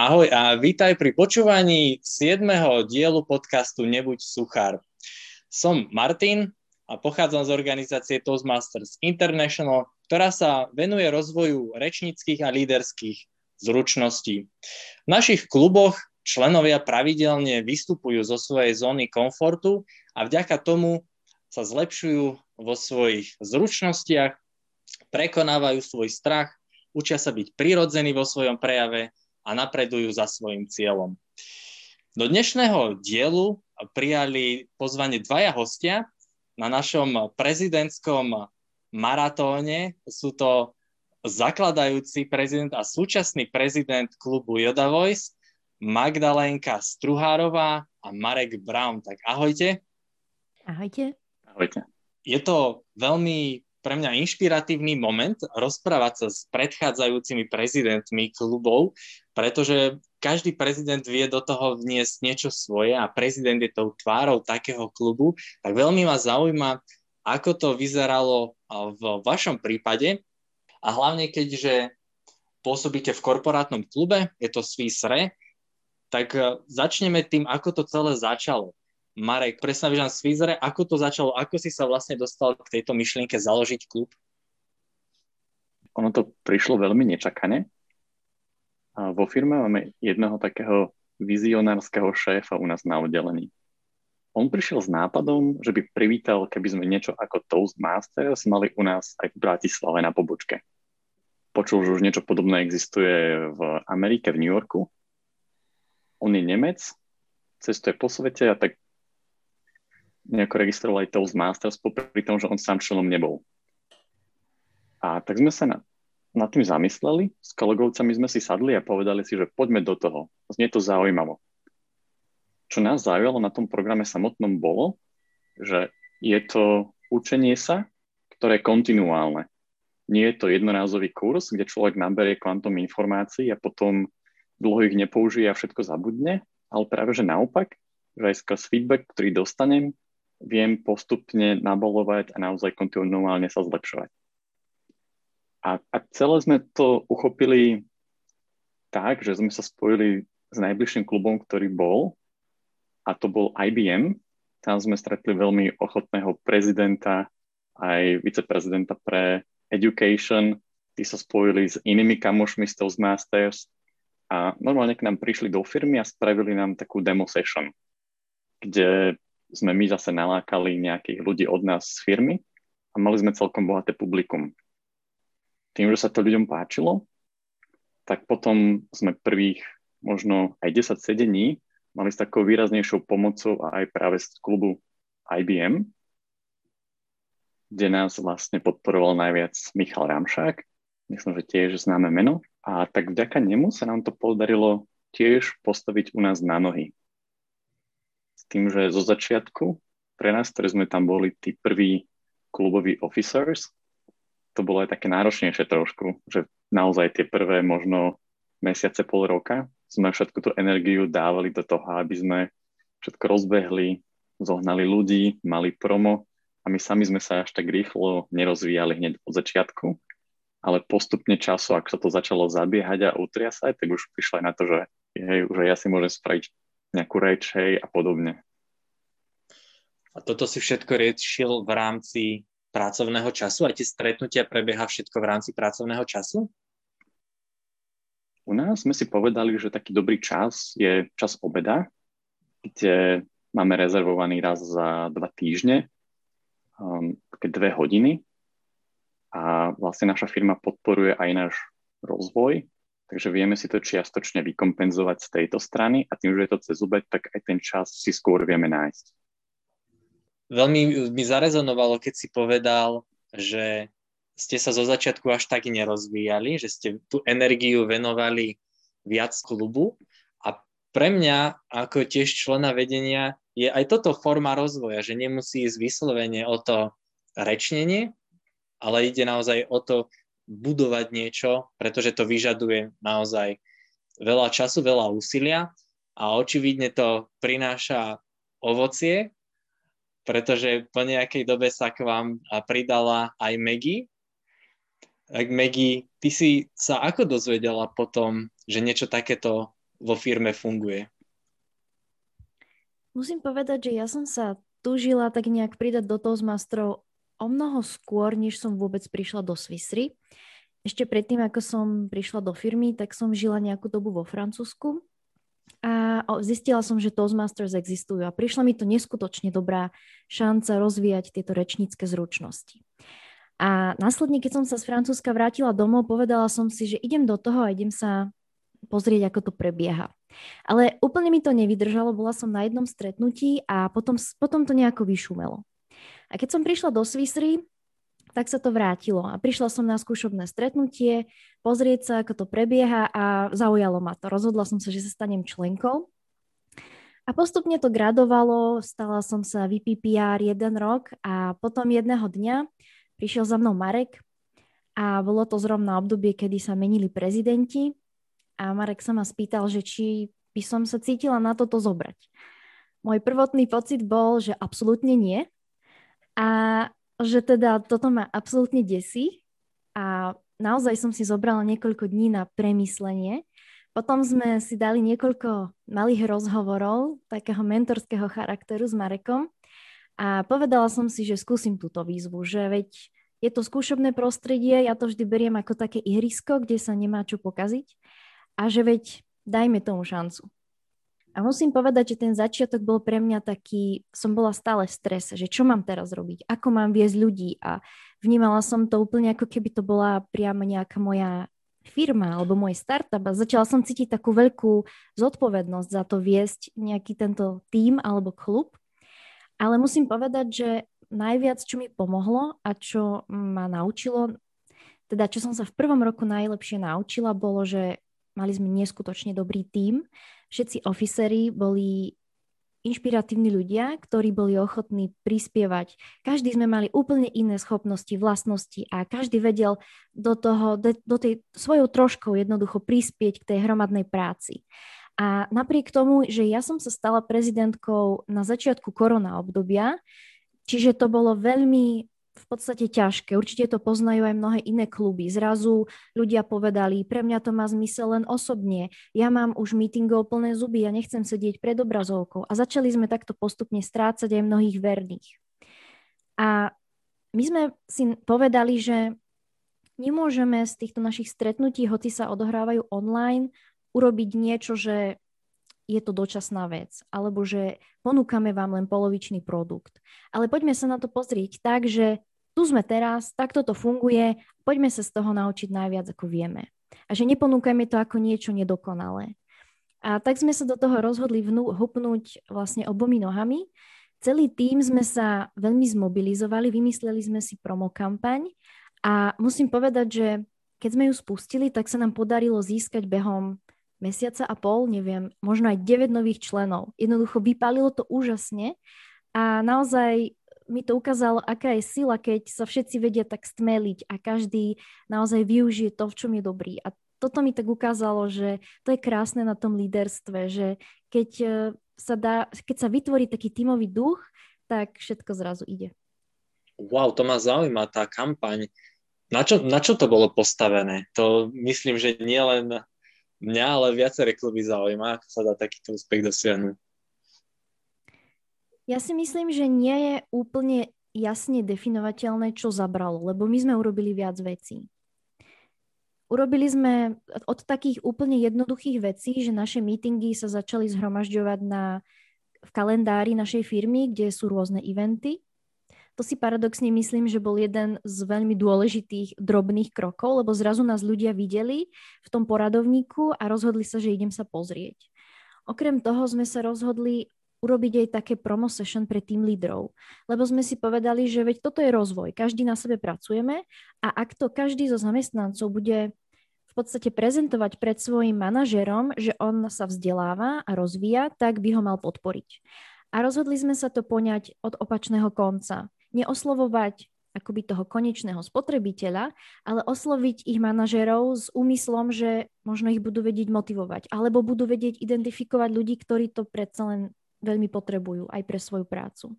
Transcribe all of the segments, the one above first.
Ahoj a vítaj pri počúvaní 7. dielu podcastu Nebuď suchár. Som Martin a pochádzam z organizácie Toastmasters International, ktorá sa venuje rozvoju rečnických a líderských zručností. V našich kluboch členovia pravidelne vystupujú zo svojej zóny komfortu a vďaka tomu sa zlepšujú vo svojich zručnostiach, prekonávajú svoj strach, učia sa byť prirodzení vo svojom prejave a napredujú za svojim cieľom. Do dnešného dielu prijali pozvanie dvaja hostia na našom prezidentskom maratóne. Sú to zakladajúci prezident a súčasný prezident klubu Yoda Voice, Magdalénka Struhárová a Marek Brown. Tak ahojte. Ahojte. Ahojte. Je to veľmi pre mňa inšpiratívny moment rozprávať sa s predchádzajúcimi prezidentmi klubov, pretože každý prezident vie do toho vniesť niečo svoje a prezident je tou tvárou takého klubu, tak veľmi ma zaujíma, ako to vyzeralo v vašom prípade a hlavne keďže pôsobíte v korporátnom klube, je to Swiss Re, tak začneme tým, ako to celé začalo. Marek, predstavíš nám Svizere, ako to začalo, ako si sa vlastne dostal k tejto myšlienke založiť klub? Ono to prišlo veľmi nečakane. Vo firme máme jedného takého vizionárskeho šéfa u nás na oddelení. On prišiel s nápadom, že by privítal, keby sme niečo ako Toastmasters mali u nás aj v Bratislave na pobočke. Počul, že už niečo podobné existuje v Amerike, v New Yorku. On je Nemec, cestuje po svete a tak nejako registroval aj Toastmasters, popri tom, že on sám členom nebol. A tak sme sa na, nad tým zamysleli, s kolegovcami sme si sadli a povedali si, že poďme do toho. Znie to zaujímavo. Čo nás zaujalo na tom programe samotnom bolo, že je to učenie sa, ktoré je kontinuálne. Nie je to jednorázový kurz, kde človek naberie kvantum informácií a potom dlho ich nepoužije a všetko zabudne, ale práve že naopak, že aj skrz feedback, ktorý dostanem, viem postupne nabolovať a naozaj kontinuálne sa zlepšovať. A, a celé sme to uchopili tak, že sme sa spojili s najbližším klubom, ktorý bol, a to bol IBM. Tam sme stretli veľmi ochotného prezidenta, aj viceprezidenta pre education. Tí sa spojili s inými kamošmi z Toastmasters a normálne k nám prišli do firmy a spravili nám takú demo session, kde sme my zase nalákali nejakých ľudí od nás z firmy a mali sme celkom bohaté publikum. Tým, že sa to ľuďom páčilo, tak potom sme prvých možno aj 10 sedení mali s takou výraznejšou pomocou aj práve z klubu IBM, kde nás vlastne podporoval najviac Michal Ramšák, myslím, že tiež známe meno. A tak vďaka nemu sa nám to podarilo tiež postaviť u nás na nohy tým, že zo začiatku pre nás, ktorí sme tam boli tí prví kluboví officers, to bolo aj také náročnejšie trošku, že naozaj tie prvé možno mesiace, pol roka sme všetku tú energiu dávali do toho, aby sme všetko rozbehli, zohnali ľudí, mali promo a my sami sme sa až tak rýchlo nerozvíjali hneď od začiatku, ale postupne času, ak sa to začalo zabiehať a utriasať, tak už prišlo aj na to, že, hej, že ja si môžem spraviť nejakú reč, hej, a podobne. A toto si všetko riešil v rámci pracovného času? Aj tie stretnutia prebieha všetko v rámci pracovného času? U nás sme si povedali, že taký dobrý čas je čas obeda, kde máme rezervovaný raz za dva týždne, um, také dve hodiny. A vlastne naša firma podporuje aj náš rozvoj, takže vieme si to čiastočne vykompenzovať z tejto strany a tým, že je to cez obed, tak aj ten čas si skôr vieme nájsť. Veľmi mi zarezonovalo, keď si povedal, že ste sa zo začiatku až tak nerozvíjali, že ste tú energiu venovali viac klubu. A pre mňa ako tiež člena vedenia je aj toto forma rozvoja, že nemusí ísť vyslovene o to rečnenie, ale ide naozaj o to budovať niečo, pretože to vyžaduje naozaj veľa času, veľa úsilia a očividne to prináša ovocie, pretože po nejakej dobe sa k vám pridala aj Maggie. Tak Maggie, ty si sa ako dozvedela potom, že niečo takéto vo firme funguje? Musím povedať, že ja som sa túžila tak nejak pridať do Toastmasterov o mnoho skôr, než som vôbec prišla do Swissry. Ešte predtým, ako som prišla do firmy, tak som žila nejakú dobu vo Francúzsku a zistila som, že Toastmasters existujú a prišla mi to neskutočne dobrá šanca rozvíjať tieto rečnícke zručnosti. A následne, keď som sa z Francúzska vrátila domov, povedala som si, že idem do toho a idem sa pozrieť, ako to prebieha. Ale úplne mi to nevydržalo, bola som na jednom stretnutí a potom, potom to nejako vyšumelo. A keď som prišla do Swissry, tak sa to vrátilo. A prišla som na skúšobné stretnutie, pozrieť sa, ako to prebieha a zaujalo ma to. Rozhodla som sa, že sa stanem členkou. A postupne to gradovalo, stala som sa VPPR jeden rok a potom jedného dňa prišiel za mnou Marek a bolo to zrovna obdobie, kedy sa menili prezidenti a Marek sa ma spýtal, že či by som sa cítila na toto zobrať. Môj prvotný pocit bol, že absolútne nie. A že teda toto ma absolútne desí a naozaj som si zobrala niekoľko dní na premyslenie. Potom sme si dali niekoľko malých rozhovorov takého mentorského charakteru s Marekom a povedala som si, že skúsim túto výzvu, že veď je to skúšobné prostredie, ja to vždy beriem ako také ihrisko, kde sa nemá čo pokaziť a že veď dajme tomu šancu. A musím povedať, že ten začiatok bol pre mňa taký, som bola stále v strese, že čo mám teraz robiť, ako mám viesť ľudí a vnímala som to úplne ako keby to bola priamo nejaká moja firma alebo môj startup a začala som cítiť takú veľkú zodpovednosť za to viesť nejaký tento tím alebo klub. Ale musím povedať, že najviac, čo mi pomohlo a čo ma naučilo, teda čo som sa v prvom roku najlepšie naučila, bolo, že mali sme neskutočne dobrý tím, všetci oficery boli inšpiratívni ľudia, ktorí boli ochotní prispievať. Každý sme mali úplne iné schopnosti, vlastnosti a každý vedel do, toho, do tej svojou troškou jednoducho prispieť k tej hromadnej práci. A napriek tomu, že ja som sa stala prezidentkou na začiatku korona obdobia, čiže to bolo veľmi v podstate ťažké. Určite to poznajú aj mnohé iné kluby. Zrazu ľudia povedali, pre mňa to má zmysel len osobne. Ja mám už meetingov plné zuby, ja nechcem sedieť pred obrazovkou. A začali sme takto postupne strácať aj mnohých verných. A my sme si povedali, že nemôžeme z týchto našich stretnutí, hoci sa odohrávajú online, urobiť niečo, že je to dočasná vec, alebo že ponúkame vám len polovičný produkt. Ale poďme sa na to pozrieť tak, že tu sme teraz, takto to funguje, poďme sa z toho naučiť najviac, ako vieme. A že neponúkajme to ako niečo nedokonalé. A tak sme sa do toho rozhodli vnú, hupnúť vlastne obomi nohami. Celý tým sme sa veľmi zmobilizovali, vymysleli sme si promokampaň a musím povedať, že keď sme ju spustili, tak sa nám podarilo získať behom mesiaca a pol, neviem, možno aj 9 nových členov. Jednoducho vypálilo to úžasne a naozaj mi to ukázalo, aká je sila, keď sa všetci vedia tak stmeliť a každý naozaj využije to, v čom je dobrý. A toto mi tak ukázalo, že to je krásne na tom líderstve, že keď e, sa, dá, keď sa vytvorí taký tímový duch, tak všetko zrazu ide. Wow, to ma zaujíma, tá kampaň. Na čo, na čo to bolo postavené? To myslím, že nie len mňa, ale viaceré kluby zaujíma, ako sa dá takýto úspech dosiahnuť. Ja si myslím, že nie je úplne jasne definovateľné, čo zabralo, lebo my sme urobili viac vecí. Urobili sme od takých úplne jednoduchých vecí, že naše meetingy sa začali zhromažďovať na, v kalendári našej firmy, kde sú rôzne eventy. To si paradoxne myslím, že bol jeden z veľmi dôležitých drobných krokov, lebo zrazu nás ľudia videli v tom poradovníku a rozhodli sa, že idem sa pozrieť. Okrem toho sme sa rozhodli urobiť aj také promo session pre tým lídrov. Lebo sme si povedali, že veď toto je rozvoj, každý na sebe pracujeme a ak to každý zo zamestnancov bude v podstate prezentovať pred svojim manažerom, že on sa vzdeláva a rozvíja, tak by ho mal podporiť. A rozhodli sme sa to poňať od opačného konca. Neoslovovať akoby toho konečného spotrebiteľa, ale osloviť ich manažerov s úmyslom, že možno ich budú vedieť motivovať, alebo budú vedieť identifikovať ľudí, ktorí to predsa len veľmi potrebujú aj pre svoju prácu.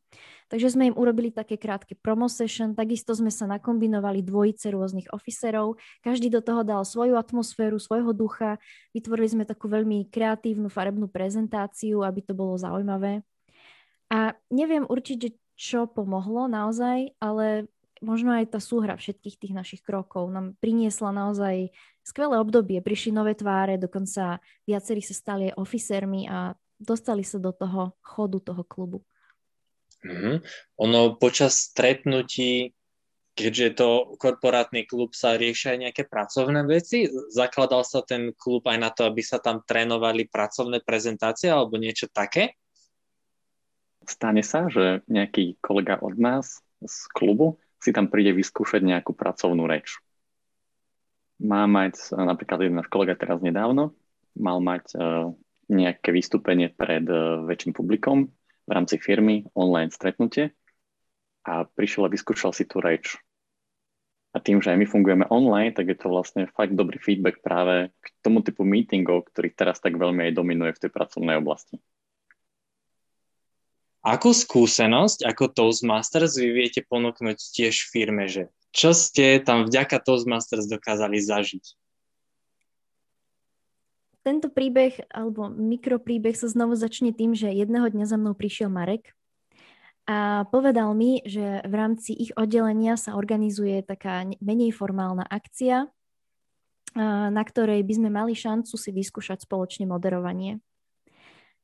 Takže sme im urobili také krátke promo session, takisto sme sa nakombinovali dvojice rôznych oficerov, každý do toho dal svoju atmosféru, svojho ducha, vytvorili sme takú veľmi kreatívnu farebnú prezentáciu, aby to bolo zaujímavé. A neviem určite, čo pomohlo naozaj, ale možno aj tá súhra všetkých tých našich krokov nám priniesla naozaj skvelé obdobie. Prišli nové tváre, dokonca viacerí sa stali aj oficermi a dostali sa do toho chodu toho klubu. Mm-hmm. Ono počas stretnutí, keďže je to korporátny klub, sa riešia aj nejaké pracovné veci? Zakladal sa ten klub aj na to, aby sa tam trénovali pracovné prezentácie alebo niečo také? Stane sa, že nejaký kolega od nás z klubu si tam príde vyskúšať nejakú pracovnú reč. Má mať, napríklad jeden náš kolega teraz nedávno, mal mať uh, nejaké vystúpenie pred uh, väčším publikom v rámci firmy, online stretnutie a prišiel a vyskúšal si tú reč. A tým, že aj my fungujeme online, tak je to vlastne fakt dobrý feedback práve k tomu typu meetingov, ktorý teraz tak veľmi aj dominuje v tej pracovnej oblasti. Akú skúsenosť ako Toastmasters vy viete ponúknuť tiež firme, že čo ste tam vďaka Toastmasters dokázali zažiť? Tento príbeh alebo mikropríbeh sa znovu začne tým, že jedného dňa za mnou prišiel Marek a povedal mi, že v rámci ich oddelenia sa organizuje taká menej formálna akcia, na ktorej by sme mali šancu si vyskúšať spoločne moderovanie.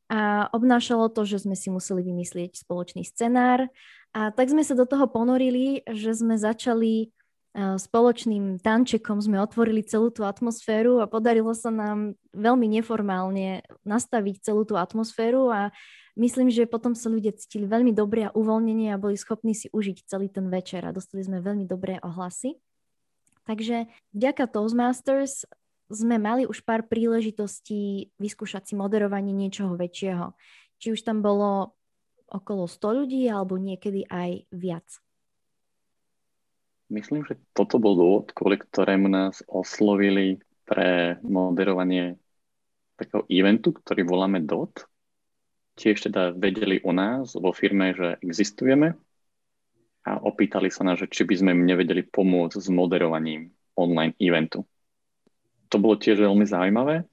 A obnášalo to, že sme si museli vymyslieť spoločný scenár. A tak sme sa do toho ponorili, že sme začali spoločným tančekom sme otvorili celú tú atmosféru a podarilo sa nám veľmi neformálne nastaviť celú tú atmosféru a myslím, že potom sa ľudia cítili veľmi dobre a uvoľnenie a boli schopní si užiť celý ten večer a dostali sme veľmi dobré ohlasy. Takže vďaka Toastmasters sme mali už pár príležitostí vyskúšať si moderovanie niečoho väčšieho. Či už tam bolo okolo 100 ľudí alebo niekedy aj viac. Myslím, že toto bol dôvod, kvôli ktorému nás oslovili pre moderovanie takého eventu, ktorý voláme DOT. Tiež teda vedeli o nás vo firme, že existujeme a opýtali sa nás, či by sme im nevedeli pomôcť s moderovaním online eventu. To bolo tiež veľmi zaujímavé.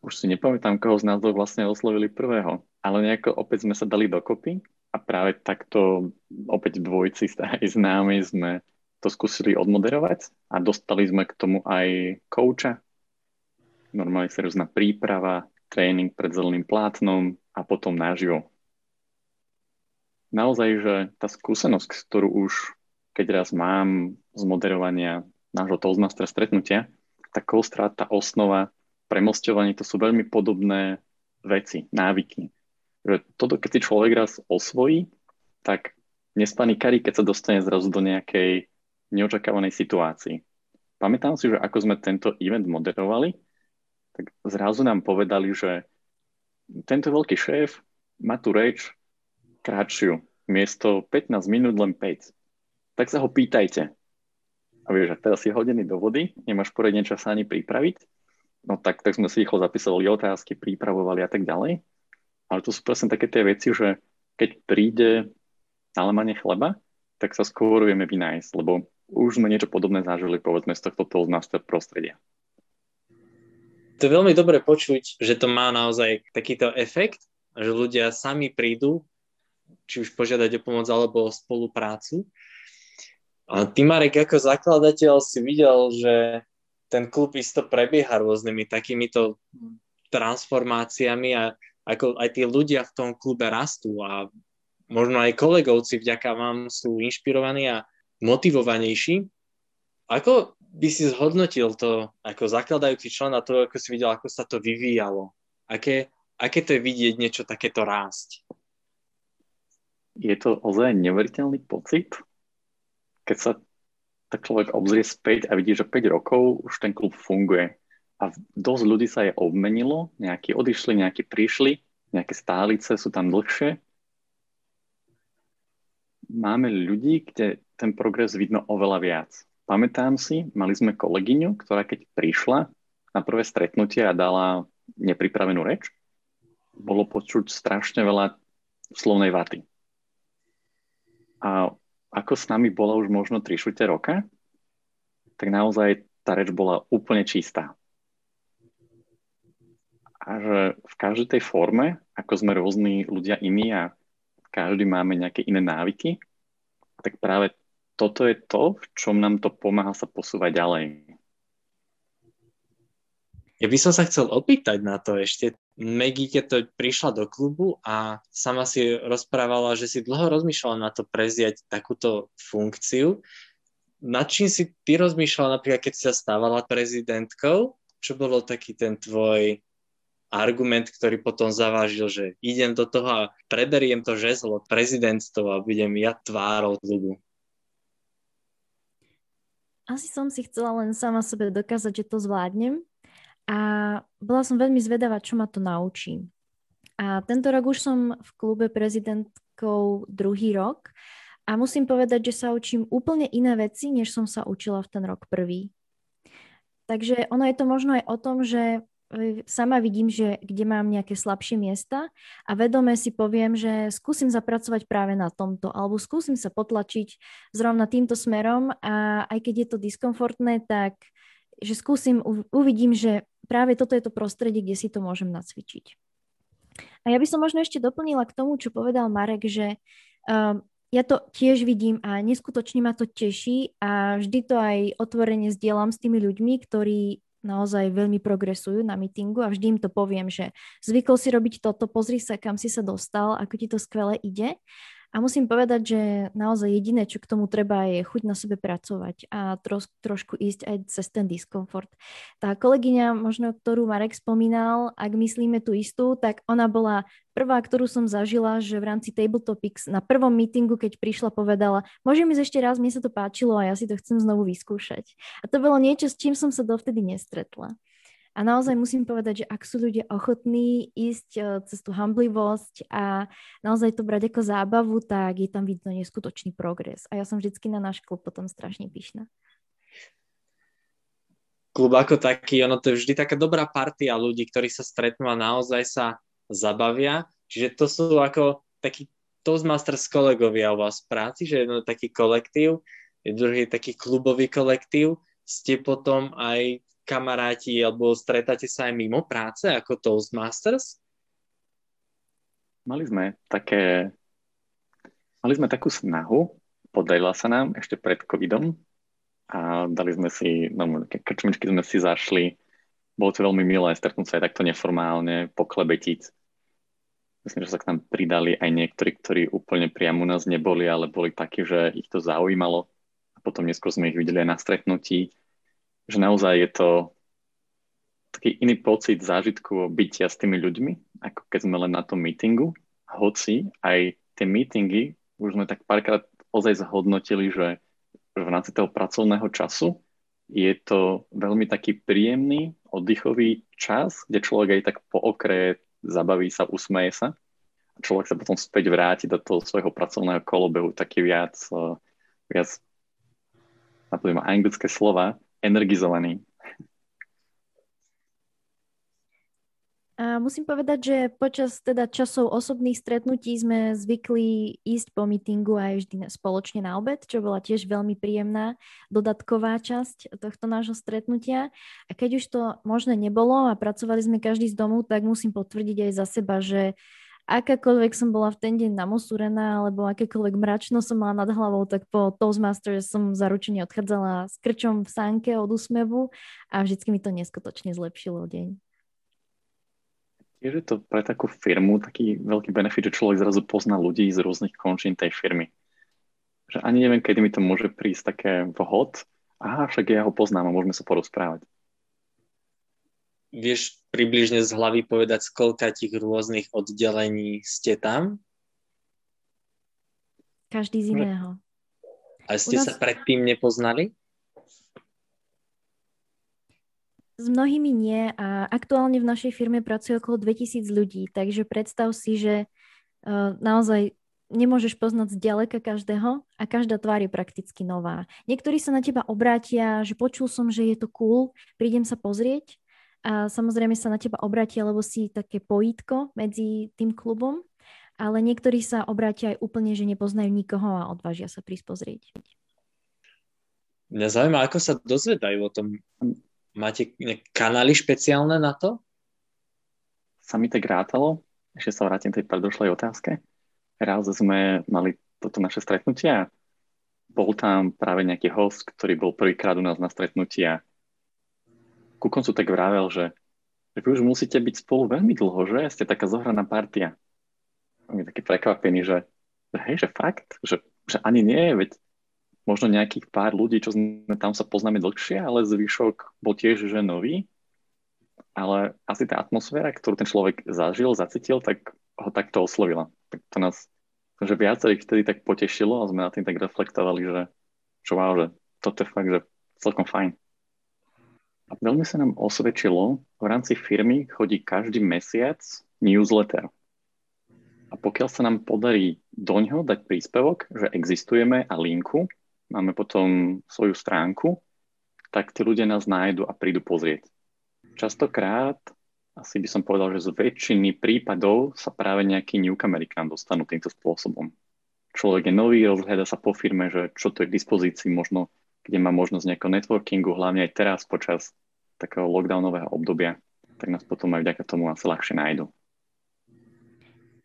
Už si nepamätám, koho z nás vlastne oslovili prvého, ale nejako opäť sme sa dali dokopy a práve takto opäť dvojci aj známi sme to skúsili odmoderovať a dostali sme k tomu aj kouča. Normálne seriózna príprava, tréning pred zeleným plátnom a potom naživo. Naozaj, že tá skúsenosť, ktorú už keď raz mám z moderovania nášho Toastmaster stretnutia, tá kostra, tá osnova, premosťovanie, to sú veľmi podobné veci, návyky že toto keď si človek raz osvojí, tak nespanikarí, keď sa dostane zrazu do nejakej neočakávanej situácii. Pamätám si, že ako sme tento event moderovali, tak zrazu nám povedali, že tento veľký šéf má tu reč kratšiu, miesto 15 minút len 5. Tak sa ho pýtajte. A vieš, že teraz si hodený do vody, nemáš poriadne čas ani pripraviť, no tak, tak sme si rýchlo zapisovali otázky, pripravovali a tak ďalej. Ale to sú presne také tie veci, že keď príde nalemanie chleba, tak sa skôr vieme vynájsť, lebo už sme niečo podobné zažili, povedzme, z tohto toastmaster prostredia. To je veľmi dobre počuť, že to má naozaj takýto efekt, že ľudia sami prídu, či už požiadať o pomoc alebo o spoluprácu. A ty, Marek, ako zakladateľ si videl, že ten klub isto prebieha rôznymi takýmito transformáciami a ako aj tí ľudia v tom klube rastú a možno aj kolegovci vďaka vám sú inšpirovaní a motivovanejší. Ako by si zhodnotil to ako zakladajúci člen a to, ako si videl, ako sa to vyvíjalo? Aké, aké to je vidieť niečo takéto rásť? Je to ozaj neveriteľný pocit, keď sa tak človek obzrie späť a vidí, že 5 rokov už ten klub funguje a dosť ľudí sa je obmenilo, nejakí odišli, nejakí prišli, nejaké stálice sú tam dlhšie. Máme ľudí, kde ten progres vidno oveľa viac. Pamätám si, mali sme kolegyňu, ktorá keď prišla na prvé stretnutie a dala nepripravenú reč, bolo počuť strašne veľa slovnej vaty. A ako s nami bola už možno 3 roka, tak naozaj tá reč bola úplne čistá. A že v každej tej forme, ako sme rôzni ľudia iní a každý máme nejaké iné návyky, tak práve toto je to, v čom nám to pomáha sa posúvať ďalej. Ja by som sa chcel opýtať na to ešte. Maggie, keď to prišla do klubu a sama si rozprávala, že si dlho rozmýšľala na to preziať takúto funkciu, nad čím si ty rozmýšľala napríklad, keď si sa stávala prezidentkou? Čo bolo taký ten tvoj argument, ktorý potom zavážil, že idem do toho a preberiem to žezlo prezidentstvo a budem ja tvárou klubu? Asi som si chcela len sama sebe dokázať, že to zvládnem a bola som veľmi zvedavá, čo ma to naučí. A tento rok už som v klube prezidentkou druhý rok a musím povedať, že sa učím úplne iné veci, než som sa učila v ten rok prvý. Takže ono je to možno aj o tom, že sama vidím, že kde mám nejaké slabšie miesta a vedome si poviem, že skúsim zapracovať práve na tomto alebo skúsim sa potlačiť zrovna týmto smerom a aj keď je to diskomfortné, tak že skúsim, uvidím, že práve toto je to prostredie, kde si to môžem nacvičiť. A ja by som možno ešte doplnila k tomu, čo povedal Marek, že um, ja to tiež vidím a neskutočne ma to teší a vždy to aj otvorene zdieľam s tými ľuďmi, ktorí naozaj veľmi progresujú na mítingu a vždy im to poviem, že zvykol si robiť toto, pozri sa, kam si sa dostal, ako ti to skvele ide a musím povedať, že naozaj jediné, čo k tomu treba, je chuť na sebe pracovať a troš, trošku ísť aj cez ten diskomfort. Tá kolegyňa, možno ktorú Marek spomínal, ak myslíme tú istú, tak ona bola prvá, ktorú som zažila, že v rámci Table Topics na prvom meetingu, keď prišla, povedala, môžem ísť ešte raz, mne sa to páčilo a ja si to chcem znovu vyskúšať. A to bolo niečo, s čím som sa dovtedy nestretla. A naozaj musím povedať, že ak sú ľudia ochotní ísť eh, cez tú hamblivosť a naozaj to brať ako zábavu, tak je tam vidno neskutočný progres. A ja som vždycky na náš klub potom strašne pyšná. Klub ako taký, ono to je vždy taká dobrá partia ľudí, ktorí sa stretnú a naozaj sa zabavia. Čiže to sú ako takí Toastmasters kolegovia u vás v práci, že jedno taký kolektív, druhý taký klubový kolektív, ste potom aj kamaráti alebo stretáte sa aj mimo práce ako Toastmasters? Mali sme také mali sme takú snahu, podarila sa nám ešte pred covidom a dali sme si, no, krčmičky sme si zašli, bolo to veľmi milé stretnúť sa aj takto neformálne, poklebetiť. Myslím, že sa k nám pridali aj niektorí, ktorí úplne priamo u nás neboli, ale boli takí, že ich to zaujímalo. A potom neskôr sme ich videli aj na stretnutí že naozaj je to taký iný pocit zážitku bytia s tými ľuďmi, ako keď sme len na tom meetingu. Hoci aj tie meetingy už sme tak párkrát ozaj zhodnotili, že v rámci toho pracovného času je to veľmi taký príjemný, oddychový čas, kde človek aj tak po okre zabaví sa, usmeje sa a človek sa potom späť vráti do toho svojho pracovného kolobehu taký viac, eh, viac napoviem anglické slova, energizovaný. A musím povedať, že počas teda časov osobných stretnutí sme zvykli ísť po mítingu aj vždy spoločne na obed, čo bola tiež veľmi príjemná dodatková časť tohto nášho stretnutia. A keď už to možné nebolo a pracovali sme každý z domu, tak musím potvrdiť aj za seba, že akákoľvek som bola v ten deň namosúrená, alebo akékoľvek mračno som mala nad hlavou, tak po Toastmasters som zaručene odchádzala s krčom v sánke od úsmevu a vždycky mi to neskutočne zlepšilo deň. Je to pre takú firmu taký veľký benefit, že človek zrazu pozná ľudí z rôznych končín tej firmy. Že ani neviem, kedy mi to môže prísť také vhod. Aha, však ja ho poznám a môžeme sa porozprávať vieš približne z hlavy povedať, z koľka tých rôznych oddelení ste tam? Každý z iného. A ste nás... sa predtým nepoznali? S mnohými nie a aktuálne v našej firme pracuje okolo 2000 ľudí, takže predstav si, že uh, naozaj nemôžeš poznať zďaleka každého a každá tvár je prakticky nová. Niektorí sa na teba obrátia, že počul som, že je to cool, prídem sa pozrieť a samozrejme sa na teba obratia, lebo si také pojítko medzi tým klubom, ale niektorí sa obrátia aj úplne, že nepoznajú nikoho a odvážia sa prísť pozrieť. Mňa zaujíma, ako sa dozvedajú o tom. Máte kanály špeciálne na to? Sa mi tak rátalo, ešte sa vrátim tej predošlej otázke. Raz sme mali toto naše stretnutie a bol tam práve nejaký host, ktorý bol prvýkrát u nás na stretnutí a ku koncu tak vravel, že, že vy už musíte byť spolu veľmi dlho, že? Ste taká zohraná partia. On je taký prekvapený, že, že hej, že fakt, že, že ani nie, veď možno nejakých pár ľudí, čo sme tam sa poznáme dlhšie, ale zvyšok bol tiež že nový. Ale asi tá atmosféra, ktorú ten človek zažil, zacítil, tak ho takto oslovila. Tak to nás že viacerých vtedy tak potešilo a sme na tým tak reflektovali, že čo wow, že toto je fakt, že celkom fajn. A veľmi sa nám osvedčilo, v rámci firmy chodí každý mesiac newsletter. A pokiaľ sa nám podarí do ňoho dať príspevok, že existujeme a linku, máme potom svoju stránku, tak tí ľudia nás nájdu a prídu pozrieť. Častokrát asi by som povedal, že z väčšiny prípadov sa práve nejaký newcomery k nám dostanú týmto spôsobom. Človek je nový, rozhľada sa po firme, že čo to je k dispozícii, možno kde má možnosť nejakého networkingu, hlavne aj teraz počas takého lockdownového obdobia, tak nás potom aj vďaka tomu asi ľahšie nájdu.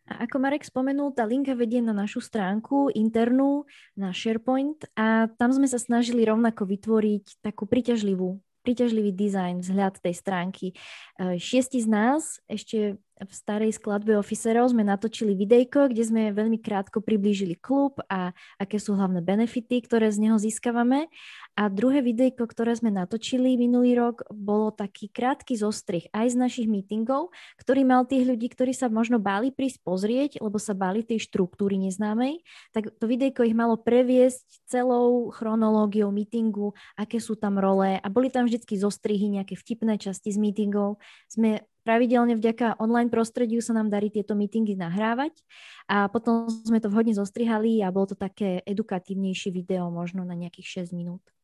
A ako Marek spomenul, tá linka vedie na našu stránku internú, na SharePoint a tam sme sa snažili rovnako vytvoriť takú príťažlivú príťažlivý dizajn, vzhľad tej stránky. E, šiesti z nás ešte v starej skladbe oficerov sme natočili videjko, kde sme veľmi krátko priblížili klub a aké sú hlavné benefity, ktoré z neho získavame. A druhé videjko, ktoré sme natočili minulý rok, bolo taký krátky zostrih aj z našich meetingov, ktorý mal tých ľudí, ktorí sa možno báli prísť pozrieť, lebo sa báli tej štruktúry neznámej. Tak to videjko ich malo previesť celou chronológiou meetingu, aké sú tam role a boli tam vždy zostrihy, nejaké vtipné časti z meetingov. Sme Pravidelne vďaka online prostrediu sa nám darí tieto meetingy nahrávať a potom sme to vhodne zostrihali a bolo to také edukatívnejšie video, možno na nejakých 6 minút.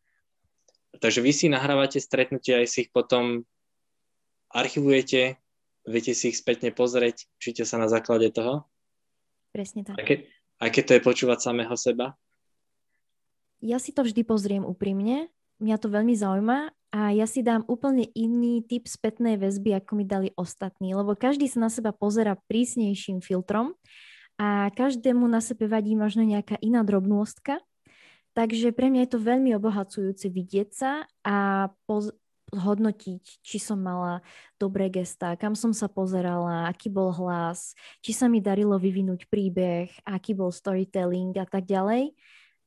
Takže vy si nahrávate stretnutia, aj si ich potom archivujete, viete si ich spätne pozrieť, učíte sa na základe toho? Presne tak. Aké, aké to je počúvať samého seba? Ja si to vždy pozriem úprimne, mňa to veľmi zaujíma a ja si dám úplne iný typ spätnej väzby, ako mi dali ostatní, lebo každý sa na seba pozera prísnejším filtrom a každému na sebe vadí možno nejaká iná drobnôstka. Takže pre mňa je to veľmi obohacujúce vidieť sa a poz- hodnotiť, či som mala dobré gestá, kam som sa pozerala, aký bol hlas, či sa mi darilo vyvinúť príbeh, aký bol storytelling a tak ďalej.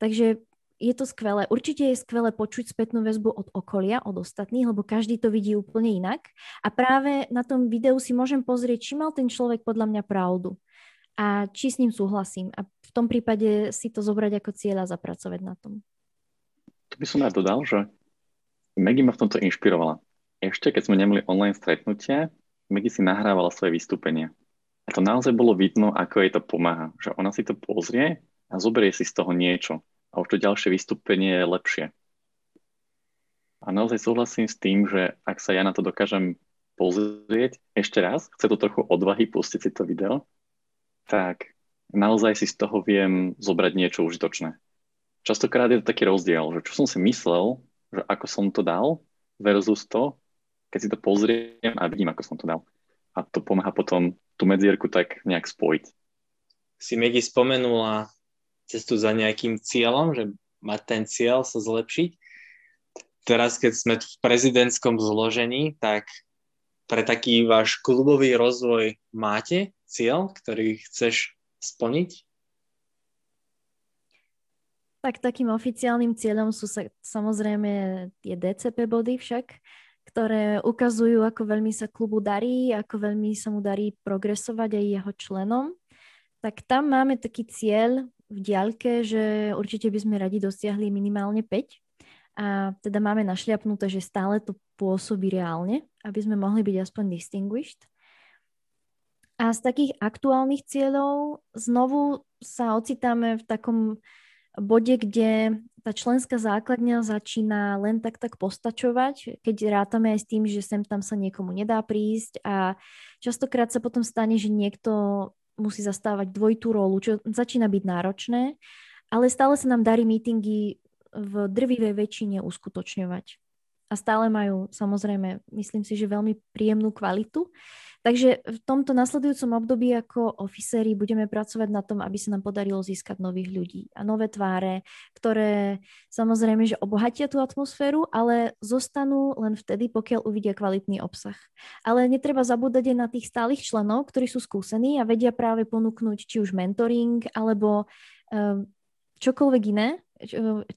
Takže je to skvelé. Určite je skvelé počuť spätnú väzbu od okolia, od ostatných, lebo každý to vidí úplne inak. A práve na tom videu si môžem pozrieť, či mal ten človek podľa mňa pravdu a či s ním súhlasím. A v tom prípade si to zobrať ako cieľ a zapracovať na tom. To by som rád dodal, že Maggie ma v tomto inšpirovala. Ešte keď sme nemali online stretnutia, Maggie si nahrávala svoje vystúpenia. A to naozaj bolo vidno, ako jej to pomáha. Že ona si to pozrie a zoberie si z toho niečo a už to ďalšie vystúpenie je lepšie. A naozaj súhlasím s tým, že ak sa ja na to dokážem pozrieť ešte raz, chce to trochu odvahy pustiť si to video, tak naozaj si z toho viem zobrať niečo užitočné. Častokrát je to taký rozdiel, že čo som si myslel, že ako som to dal versus to, keď si to pozriem a vidím, ako som to dal. A to pomáha potom tú medzierku tak nejak spojiť. Si Megi spomenula cestu za nejakým cieľom, že mať ten cieľ sa zlepšiť. Teraz, keď sme v prezidentskom zložení, tak pre taký váš klubový rozvoj máte cieľ, ktorý chceš splniť? Tak takým oficiálnym cieľom sú sa, samozrejme tie DCP body však, ktoré ukazujú, ako veľmi sa klubu darí, ako veľmi sa mu darí progresovať aj jeho členom. Tak tam máme taký cieľ v diaľke, že určite by sme radi dosiahli minimálne 5 a teda máme našliapnuté, že stále to pôsobí reálne, aby sme mohli byť aspoň distinguished. A z takých aktuálnych cieľov znovu sa ocitáme v takom bode, kde tá členská základňa začína len tak tak postačovať, keď rátame aj s tým, že sem tam sa niekomu nedá prísť a častokrát sa potom stane, že niekto musí zastávať dvojitú rolu, čo začína byť náročné, ale stále sa nám darí mítingy v drvivej väčšine uskutočňovať a stále majú samozrejme, myslím si, že veľmi príjemnú kvalitu. Takže v tomto nasledujúcom období ako ofiséri budeme pracovať na tom, aby sa nám podarilo získať nových ľudí a nové tváre, ktoré samozrejme, že obohatia tú atmosféru, ale zostanú len vtedy, pokiaľ uvidia kvalitný obsah. Ale netreba zabúdať aj na tých stálych členov, ktorí sú skúsení a vedia práve ponúknuť či už mentoring alebo um, čokoľvek iné,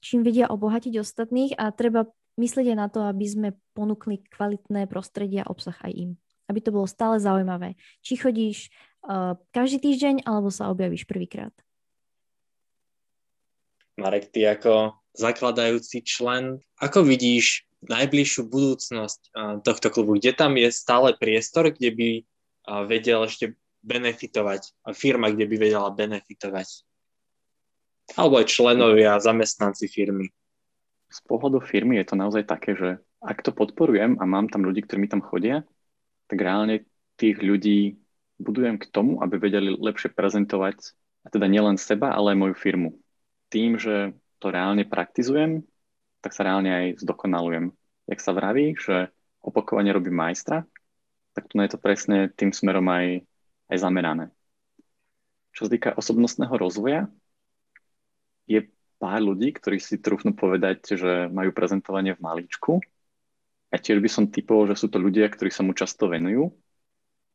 čím vedia obohatiť ostatných a treba aj na to, aby sme ponúkli kvalitné prostredie a obsah aj im. Aby to bolo stále zaujímavé. Či chodíš uh, každý týždeň, alebo sa objavíš prvýkrát. Marek, ty ako zakladajúci člen, ako vidíš najbližšiu budúcnosť uh, tohto klubu? Kde tam je stále priestor, kde by uh, vedel ešte benefitovať, firma, kde by vedela benefitovať? Alebo aj členovia, zamestnanci firmy z pohľadu firmy je to naozaj také, že ak to podporujem a mám tam ľudí, ktorí mi tam chodia, tak reálne tých ľudí budujem k tomu, aby vedeli lepšie prezentovať, a teda nielen seba, ale aj moju firmu. Tým, že to reálne praktizujem, tak sa reálne aj zdokonalujem. Jak sa vraví, že opakovanie robí majstra, tak tu je to presne tým smerom aj, aj zamerané. Čo sa týka osobnostného rozvoja, je pár ľudí, ktorí si trúfnú povedať, že majú prezentovanie v maličku. A tiež by som typoval, že sú to ľudia, ktorí sa mu často venujú,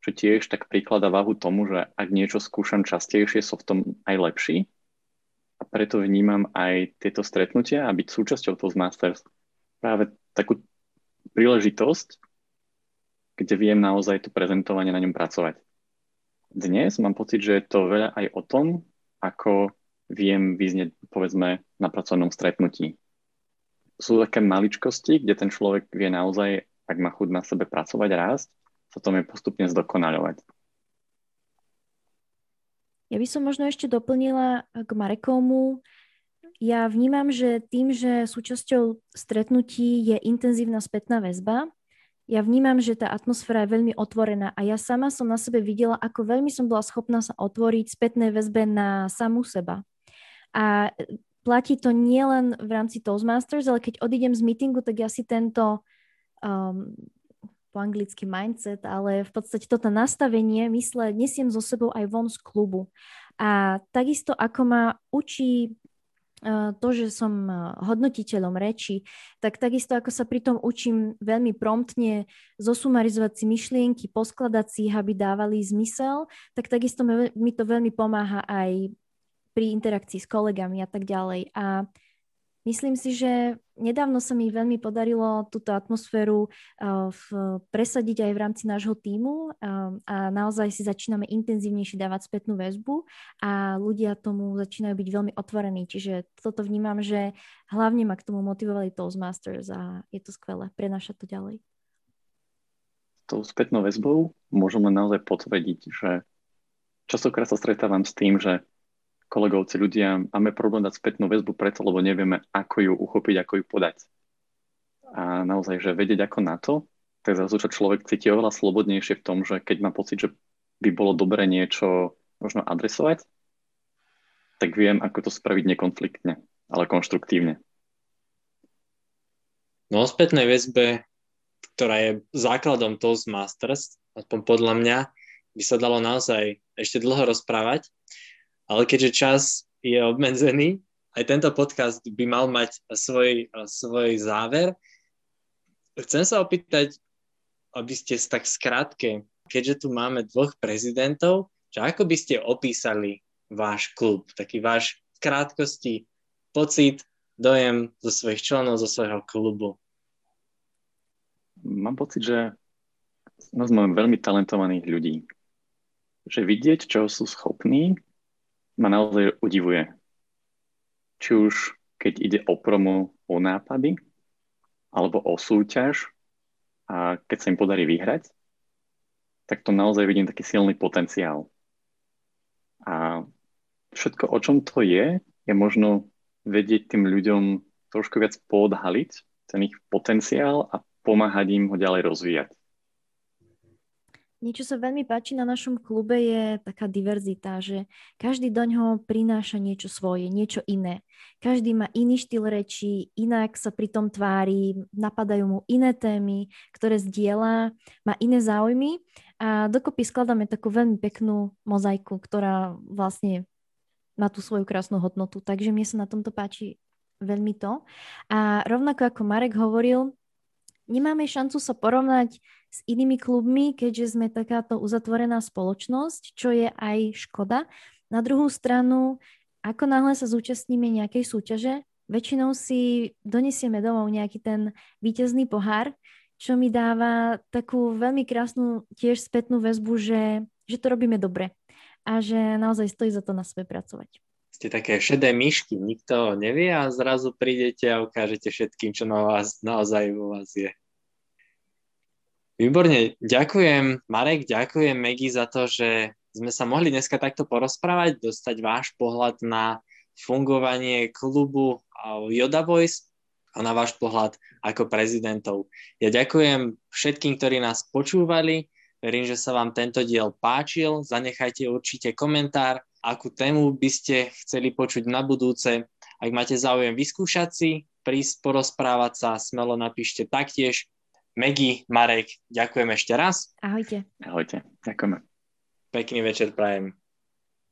čo tiež tak príklada váhu tomu, že ak niečo skúšam častejšie, som v tom aj lepší. A preto vnímam aj tieto stretnutia a byť súčasťou Toastmasters práve takú príležitosť, kde viem naozaj to prezentovanie na ňom pracovať. Dnes mám pocit, že je to veľa aj o tom, ako viem vyznieť, povedzme, na pracovnom stretnutí. Sú také maličkosti, kde ten človek vie naozaj, ak má chuť na sebe pracovať a rásť, sa tom je postupne zdokonaľovať. Ja by som možno ešte doplnila k Marekomu. Ja vnímam, že tým, že súčasťou stretnutí je intenzívna spätná väzba, ja vnímam, že tá atmosféra je veľmi otvorená a ja sama som na sebe videla, ako veľmi som bola schopná sa otvoriť spätnej väzbe na samú seba. A platí to nielen v rámci Toastmasters, ale keď odídem z meetingu, tak ja si tento um, po anglicky mindset, ale v podstate toto nastavenie mysle nesiem so sebou aj von z klubu. A takisto ako ma učí uh, to, že som uh, hodnotiteľom reči, tak takisto ako sa pri tom učím veľmi promptne zosumarizovať si myšlienky, poskladať si ich, aby dávali zmysel, tak takisto mi to veľmi pomáha aj pri interakcii s kolegami a tak ďalej. A myslím si, že nedávno sa mi veľmi podarilo túto atmosféru uh, v, presadiť aj v rámci nášho týmu uh, a naozaj si začíname intenzívnejšie dávať spätnú väzbu a ľudia tomu začínajú byť veľmi otvorení. Čiže toto vnímam, že hlavne ma k tomu motivovali Toastmasters a je to skvelé prenašať to ďalej. Tou spätnou väzbou môžem naozaj potvrdiť, že častokrát sa stretávam s tým, že kolegovci, ľudia, máme problém dať spätnú väzbu preto, lebo nevieme, ako ju uchopiť, ako ju podať. A naozaj, že vedieť ako na to, tak zrazu čo človek cíti oveľa slobodnejšie v tom, že keď má pocit, že by bolo dobre niečo možno adresovať, tak viem, ako to spraviť nekonfliktne, ale konštruktívne. No o spätnej väzbe, ktorá je základom Toastmasters, aspoň podľa mňa, by sa dalo naozaj ešte dlho rozprávať, ale keďže čas je obmedzený, aj tento podcast by mal mať svoj, svoj záver. Chcem sa opýtať, aby ste tak skrátke, keďže tu máme dvoch prezidentov, že ako by ste opísali váš klub, taký váš v krátkosti pocit, dojem zo svojich členov, zo svojho klubu? Mám pocit, že nás máme veľmi talentovaných ľudí. Že vidieť, čo sú schopní ma naozaj udivuje. Či už keď ide o promo, o nápady, alebo o súťaž a keď sa im podarí vyhrať, tak to naozaj vidím taký silný potenciál. A všetko, o čom to je, je možno vedieť tým ľuďom trošku viac poodhaliť ten ich potenciál a pomáhať im ho ďalej rozvíjať. Niečo sa veľmi páči na našom klube je taká diverzita, že každý do ňoho prináša niečo svoje, niečo iné. Každý má iný štýl reči, inak sa pri tom tvári, napadajú mu iné témy, ktoré zdieľa, má iné záujmy a dokopy skladáme takú veľmi peknú mozaiku, ktorá vlastne má tú svoju krásnu hodnotu. Takže mne sa na tomto páči veľmi to. A rovnako ako Marek hovoril, nemáme šancu sa porovnať s inými klubmi, keďže sme takáto uzatvorená spoločnosť, čo je aj škoda. Na druhú stranu, ako náhle sa zúčastníme nejakej súťaže, väčšinou si donesieme domov nejaký ten víťazný pohár, čo mi dáva takú veľmi krásnu tiež spätnú väzbu, že, že to robíme dobre a že naozaj stojí za to na sebe pracovať ste také šedé myšky, nikto nevie a zrazu prídete a ukážete všetkým, čo na vás naozaj vo vás je. Výborne, ďakujem Marek, ďakujem Megi za to, že sme sa mohli dneska takto porozprávať, dostať váš pohľad na fungovanie klubu Yoda Voice a na váš pohľad ako prezidentov. Ja ďakujem všetkým, ktorí nás počúvali, verím, že sa vám tento diel páčil, zanechajte určite komentár, akú tému by ste chceli počuť na budúce. Ak máte záujem vyskúšať si, prísť porozprávať sa, smelo napíšte taktiež. Megi, Marek, ďakujem ešte raz. Ahojte. Ahojte, ďakujeme. Pekný večer prajem.